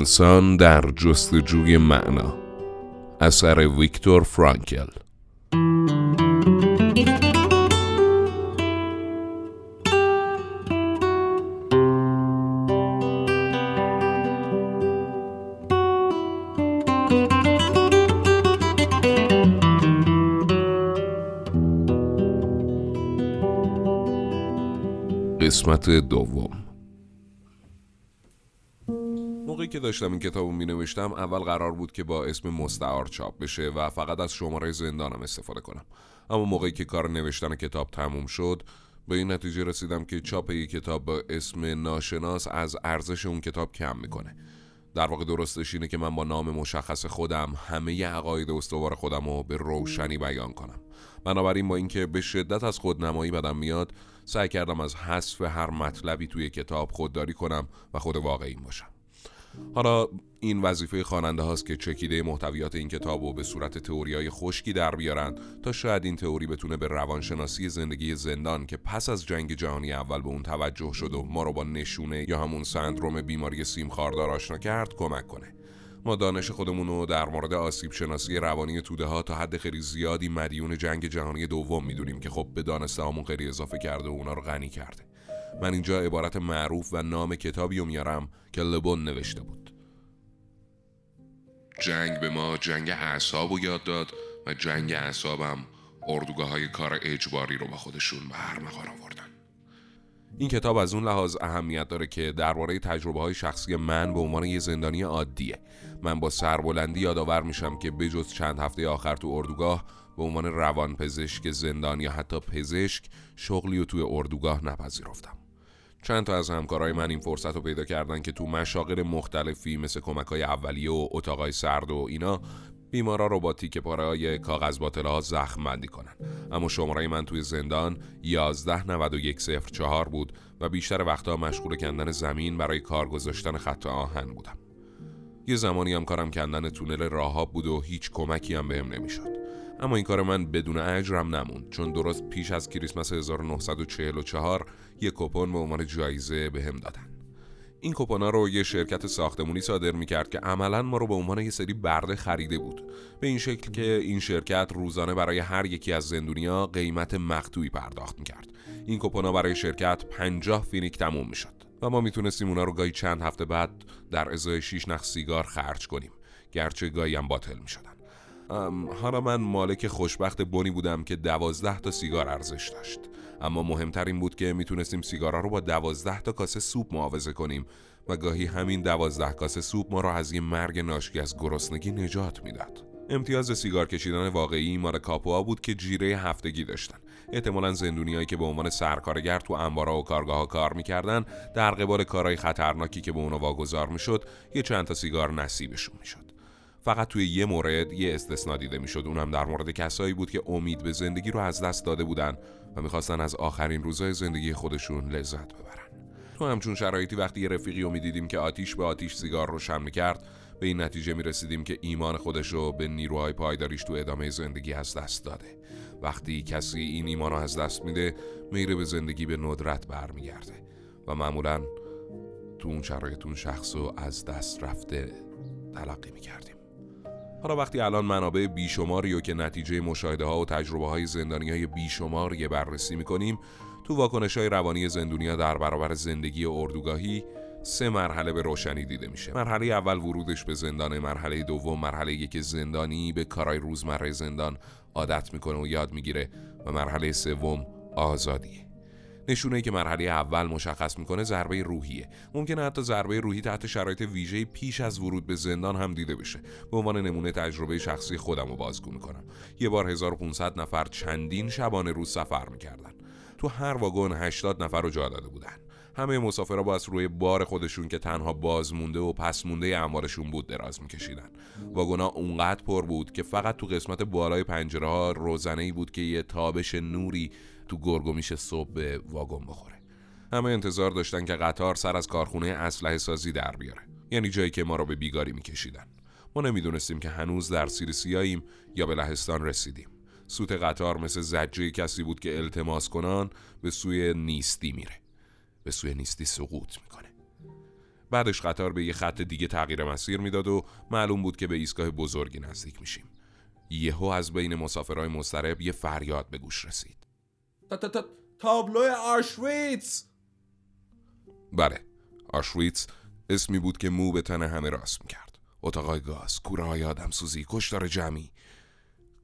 انسان در جستجوی معنا. اثر ویکتور فرانکل. قسمت دوم. که داشتم این کتاب رو می نوشتم اول قرار بود که با اسم مستعار چاپ بشه و فقط از شماره زندانم استفاده کنم. اما موقعی که کار نوشتن کتاب تموم شد به این نتیجه رسیدم که چاپ یک کتاب با اسم ناشناس از ارزش اون کتاب کم می‌کنه. در واقع درستش اینه که من با نام مشخص خودم همه عقاید استوار خودم رو به روشنی بیان کنم. بنابراین با اینکه به شدت از خودنمایی بدم میاد سعی کردم از حذف هر مطلبی توی کتاب خودداری کنم و خود واقعی باشم. حالا این وظیفه خواننده هاست که چکیده محتویات این کتاب رو به صورت تئوریای خشکی در بیارن تا شاید این تئوری بتونه به روانشناسی زندگی زندان که پس از جنگ جهانی اول به اون توجه شد و ما رو با نشونه یا همون سندروم بیماری سیم خاردار آشنا کرد کمک کنه. ما دانش خودمون رو در مورد آسیب شناسی روانی توده ها تا حد خیلی زیادی مدیون جنگ جهانی دوم می‌دونیم که خب به دانسته همون خیلی اضافه کرده و اونا رو غنی کرده. من اینجا عبارت معروف و نام کتابی رو میارم که لبون نوشته بود. جنگ به ما جنگ اعصاب رو یاد داد و جنگ اعصابم اردوگاه های کار اجباری رو با خودشون به هر مقار آوردن. این کتاب از اون لحاظ اهمیت داره که درباره تجربه های شخصی من به عنوان یه زندانی عادیه. من با سربلندی یادآور میشم که بجز چند هفته آخر تو اردوگاه به عنوان روان پزشک زندان یا حتی پزشک شغلی و توی اردوگاه نپذیرفتم. چند تا از همکارای من این فرصت رو پیدا کردن که تو مشاغل مختلفی مثل کمک های اولیه و اتاقای سرد و اینا بیمارا رو با تیک پاره های کاغذ باطله ها زخم بندی کنن. اما شماره من توی زندان 119104 بود و بیشتر وقتها مشغول کندن زمین برای کار گذاشتن خط آهن بودم. یه زمانی هم کارم کندن تونل راهاب بود و هیچ کمکی هم بهم نمی‌شد. اما این کار من بدون اجرم نموند چون درست پیش از کریسمس 1944 یک کپون به عنوان جایزه بهم دادن. این کپونا رو یه شرکت ساختمونی صادر می‌کرد که عملا ما رو به عنوان یه سری برده خریده بود. به این شکل که این شرکت روزانه برای هر یکی از زندونیا قیمت مقطوعی پرداخت می‌کرد. این کپونا برای شرکت 50 فینیک تموم می‌شد. و ما می‌تونستیم اونا رو گاهی چند هفته بعد در ازای 6 نخ سیگار خرج کنیم. گرچه گاهی هم باطل می‌شدن. حالا من مالک خوشبخت بونی بودم که دوازده تا سیگار ارزش داشت. اما مهمتر این بود که می‌تونستیم سیگارا رو با دوازده تا کاسه سوپ معاوضه کنیم و گاهی همین دوازده کاسه سوپ ما را از یه مرگ ناشی از گرسنگی نجات می‌داد. امتیاز سیگار کشیدن واقعی مال کاپوها بود که جیره هفتگی داشتن. احتمالا زندونیایی که به عنوان سرکارگر تو انبارا و کارگاه ها کار می‌کردن در قبال کارهای خطرناکی که به اونا واگذار می‌شد یه چند تا سیگار نصیبشون می‌شد. فقط توی یه مورد یه استثنا دیده می‌شد. اونم در مورد کسایی بود که امید به زندگی رو از دست داده بودن و می‌خواستن از آخرین روزای زندگی خودشون لذت ببرن. تو همچون شرایطی وقتی یه رفیقی رو می‌دیدیم که آتیش به آتیش سیگار رو شم می‌کرد به این نتیجه می رسیدیم که ایمان خودش رو به نیروهای پایداریش تو ادامه زندگی از دست داده. وقتی کسی این ایمان رو از دست میده میره به زندگی به ندرت برمیگرده و معمولا تو اون شرایط اون شخص رو از دست رفته تلقی می‌کردیم. حالا وقتی الان منابع بیشماری و که نتیجه مشاهده ها و تجربه های زندانی های بیشماری بررسی می‌کنیم تو واکنش های روانی زندونیا در برابر زندگی اردوگاهی سه مرحله به روشنی دیده میشه. مرحله اول ورودش به زندان مرحله دوم مرحله که زندانی به کارهای روزمره زندان عادت می‌کنه و یاد می‌گیره و مرحله سوم آزادیه. نشونه که مرحله اول مشخص می‌کنه ضربه روحیه. ممکنه حتی ضربه روحی تحت شرایط ویژه پیش از ورود به زندان هم دیده بشه. به عنوان نمونه تجربه شخصی خودم رو بازگو می‌کنم. یه بار 1500 نفر چندین شبانه روز سفر می‌کردن. تو هر واگن 80 نفر رو جا داده بودن. همه مسافرها با از روی بار خودشون که تنها باز مونده و پس مونده اموالشون بود دراز میکشیدن. واگونا اونقدر پر بود که فقط تو قسمت بالای پنجره ها روزنه ای بود که یه تابش نوری تو گرگومیش صبح به واگن بخوره. همه انتظار داشتن که قطار سر از کارخونه اسلحه سازی در بیاره. یعنی جایی که ما رو به بیگاری میکشیدن. ما نمی‌دونستیم که هنوز در سیرسیاییم یا به لهستان رسیدیم. سوت قطار مثل زجه کسی بود که التماس کنان به سوی نیستی میره. به سوی نیستی سقوط می‌کنه. بعدش قطار به یه خط دیگه تغییر مسیر می‌داد و معلوم بود که به ایستگاه بزرگی نزدیک میشیم. یهو از بین مسافرهای مضطرب یه فریاد به گوش رسید. تابلو آشویتس! بله آشویتس اسمی بود که مو به تن همه راست می‌کرد. اتاقای گاز کوره های آدم سوزی کشتار جمعی.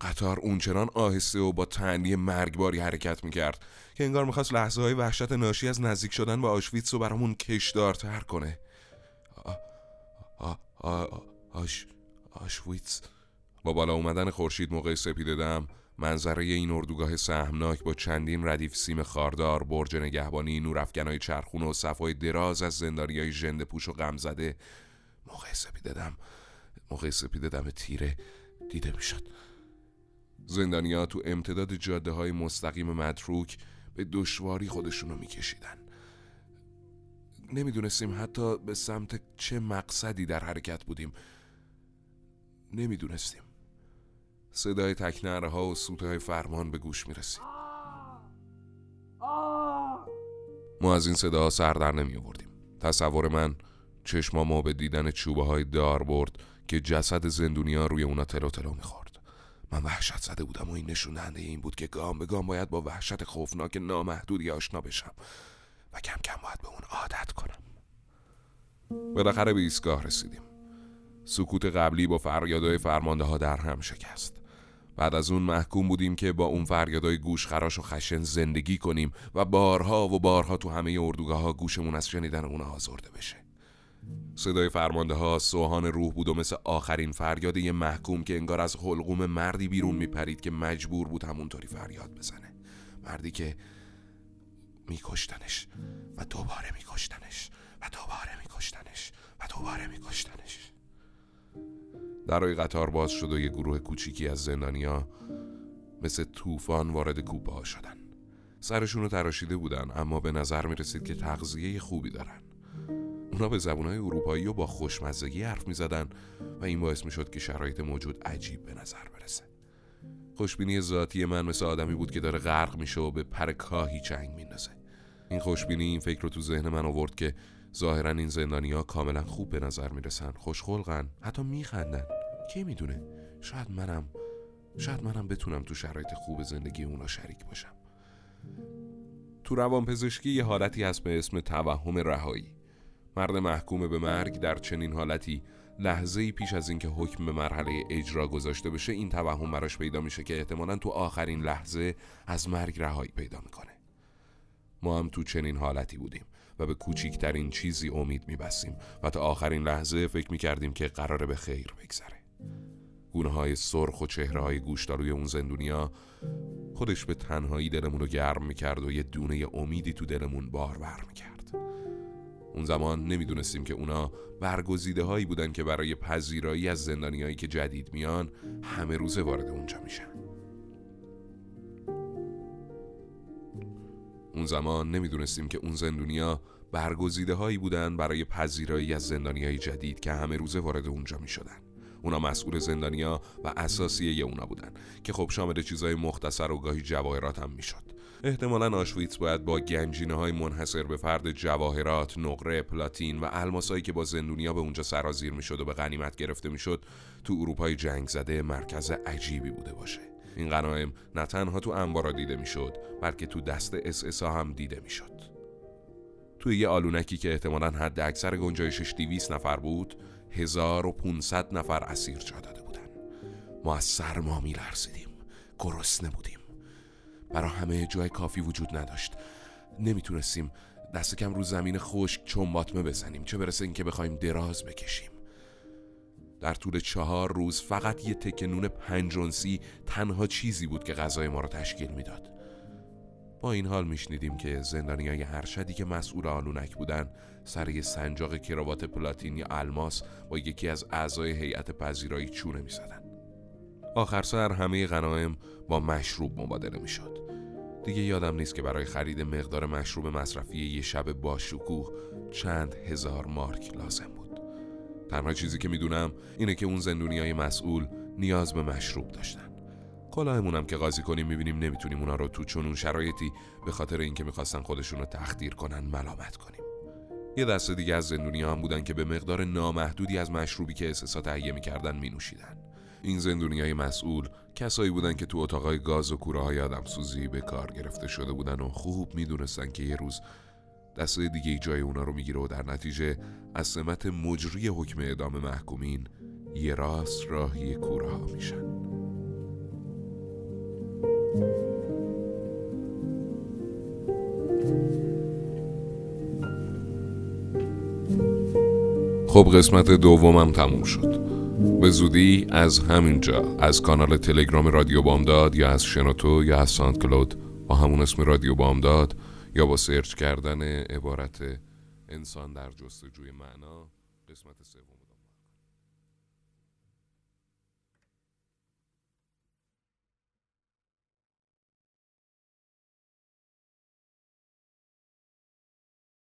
قطار اونچنان آهسته و با تنی مرگباری حرکت می‌کرد که انگار می‌خواست لحظه های وحشت ناشی از نزدیک شدن به آشویتس رو برامون کشدارتر کنه. آش آشویتس. با بالا اومدن خورشید موقع سپیده دم منظره این اردوگاه سهمناک با چندین ردیف سیم خاردار برج نگهبانی نورافکنای چرخون و صفای دراز از های ژنده پوش و غم زده موقع سپیده دم موقع سپیده دم تیره دیده می‌شد. زندانیا تو امتداد جاده های مستقیم متروک به دشواری خودشونو میکشیدن. نمی‌دونستیم حتی به سمت چه مقصدی در حرکت بودیم. نمی‌دونستیم. صدای تکنره ها و سوته فرمان به گوش می‌رسید. ما از این صداها سر در نمی آوردیم تصور من چشمامو به دیدن چوبه های دار برد که جسد زندونیا روی اونا تلو تلو می‌خورد. من وحشت زده بودم و این نشون این بود که گام به گام باید با وحشت خوفناک نامحدودی آشنا بشم و کم کم باید به اون عادت کنم. بالاخره به ایستگاه رسیدیم. سکوت قبلی با فریادهای فرمانده ها در هم شکست. بعد از اون محکوم بودیم که با اون فریادای گوشخراش و خشن زندگی کنیم و بارها و بارها تو همه اردوگاه ها گوشمون از شنیدن اون آزرده بشه. صدای فرمانده ها سوهان روح بود و مثل آخرین فریاد یه محکوم که انگار از حلقوم مردی بیرون میپرید که مجبور بود همونطوری فریاد بزنه. مردی که میکشتنش و دوباره میکشتنش و دوباره میکشتنش و دوباره میکشتنش. درای قطار باز شد و یه گروه کوچیکی از زندانیا مثل طوفان وارد کوپه ها شدن. سرشون رو تراشیده بودن اما به نظر می رسید که تغذیه خوبی دارن. اونا به زبونهای اروپایی و با خوشمزگی حرف می زدن و این باعث می شد که شرایط موجود عجیب به نظر برسه. خوشبینی ذاتی من مثل آدمی بود که داره غرق میشه و به پر کاهی چنگ میندازه. این خوشبینی این فکر رو تو ذهن من آورد که ظاهرا این زندانیا کاملا خوب به نظر می‌رسن. خوشخلقن حتی میخندن. کی می‌دونه؟ شاید منم شاید منم بتونم تو شرایط خوب زندگی اونا شریک باشم. تو روانپزشکی یه حالتی هست به اسم توهم رهایی. مرد محکوم به مرگ در چنین حالتی لحظه پیش از اینکه حکم به مرحله اجرا گذاشته بشه این توهم براش پیدا میشه که احتمالا تو آخرین لحظه از مرگ رهایی پیدا می‌کنه. ما هم تو چنین حالتی بودیم و به کوچیکترین چیزی امید میبستیم و تا آخرین لحظه فکر می‌کردیم که قراره به خیر بگذره. گونه های سرخ و چهره های گوشتاروی اون زندونیا خودش به تنهایی دلمون رو گرم می‌کرد و یه دونه امیدی تو دلمون بارور می‌کرد. اون زمان نمی‌دونستیم که اونا برگزیده هایی بودن که برای پذیرایی از زندانیایی که جدید میان همه روزه وارد اونجا میشن اون زمان نمی‌دونستیم که اون زندونیا برگزیده هایی بودن برای پذیرایی از زندانیای جدید که همه روزه وارد اونجا می شدن. اونا مسئول زندانیا و اساسیه اونا بودن که خب شامل چیزای مختصر و گاهی جواهرات هم می‌شد. احتمالا آشویتس باید با گنجینه های منحصر به فرد جواهرات، نقره، پلاتین و الماسایی که با زندونیا به اونجا سرازیر می‌شد و به غنیمت گرفته می‌شد تو اروپای جنگ زده مرکز عجیبی بوده باشه. این غنایم نه تنها تو انبارا دیده می‌شد بلکه تو دست اس هم دیده می‌شد. توی یه آلونکی که احتمالا حد اکثر گنجایشش 200 نفر بود 1500 نفر اسیر جا داده بودن ما از سرما میلرزیدیم گرسنه بودیم برا همه جای کافی وجود نداشت. نمی‌تونستیم دست کم رو زمین خشک چون باطمه بزنیم چه برسه اینکه بخوایم دراز بکشیم. در طول چهار روز فقط یه تکه نون پنجونسی تنها چیزی بود که غذای ما رو تشکیل می‌داد. با این حال میشنیدیم که های ارشدی که مسئول آلونک بودن سر یه سنجاق کراوات پلاتین یا الماس با یکی از اعضای هیئت پذیرایی چونه می‌زدن. آخر سر همه غنایم با مشروب مبادله می‌شد. دیگه یادم نیست که برای خرید مقدار مشروب مصرفی یه شب با شکوه چند هزار مارک لازم بود. تنها چیزی که می‌دونم اینه که اون زندونی های مسئول نیاز به مشروب داشتن. کلاهمونم که قاضی کنیم می‌بینیم نمی‌تونیم اونا رو تو چنون شرایطی به خاطر اینکه می‌خواستن خودشون رو تخدیر کنن ملامت کنیم. یه دسته دیگه از زندونی هم بودن که به مقدار نامحدودی از مشروبی که احساسا تهیه می‌کردن می نوشیدن. این زندونی های مسئول کسایی بودن که تو اتاقای گاز و کوره های آدم سوزی به کار گرفته شده بودن و خوب می‌دونستن که یه روز دسته دیگه جای اونا رو می‌گیره و در نتیجه از سمت مجری حکم اعدام محکومین یه راست راهی کوره ها میشن. خب قسمت دومم تموم شد. به زودی از همینجا از کانال تلگرام رادیو بامداد یا از شنوتو یا از ساند کلود با همون اسم رادیو بامداد یا با سرچ کردن عبارت انسان در جستجوی معنا قسمت سوم.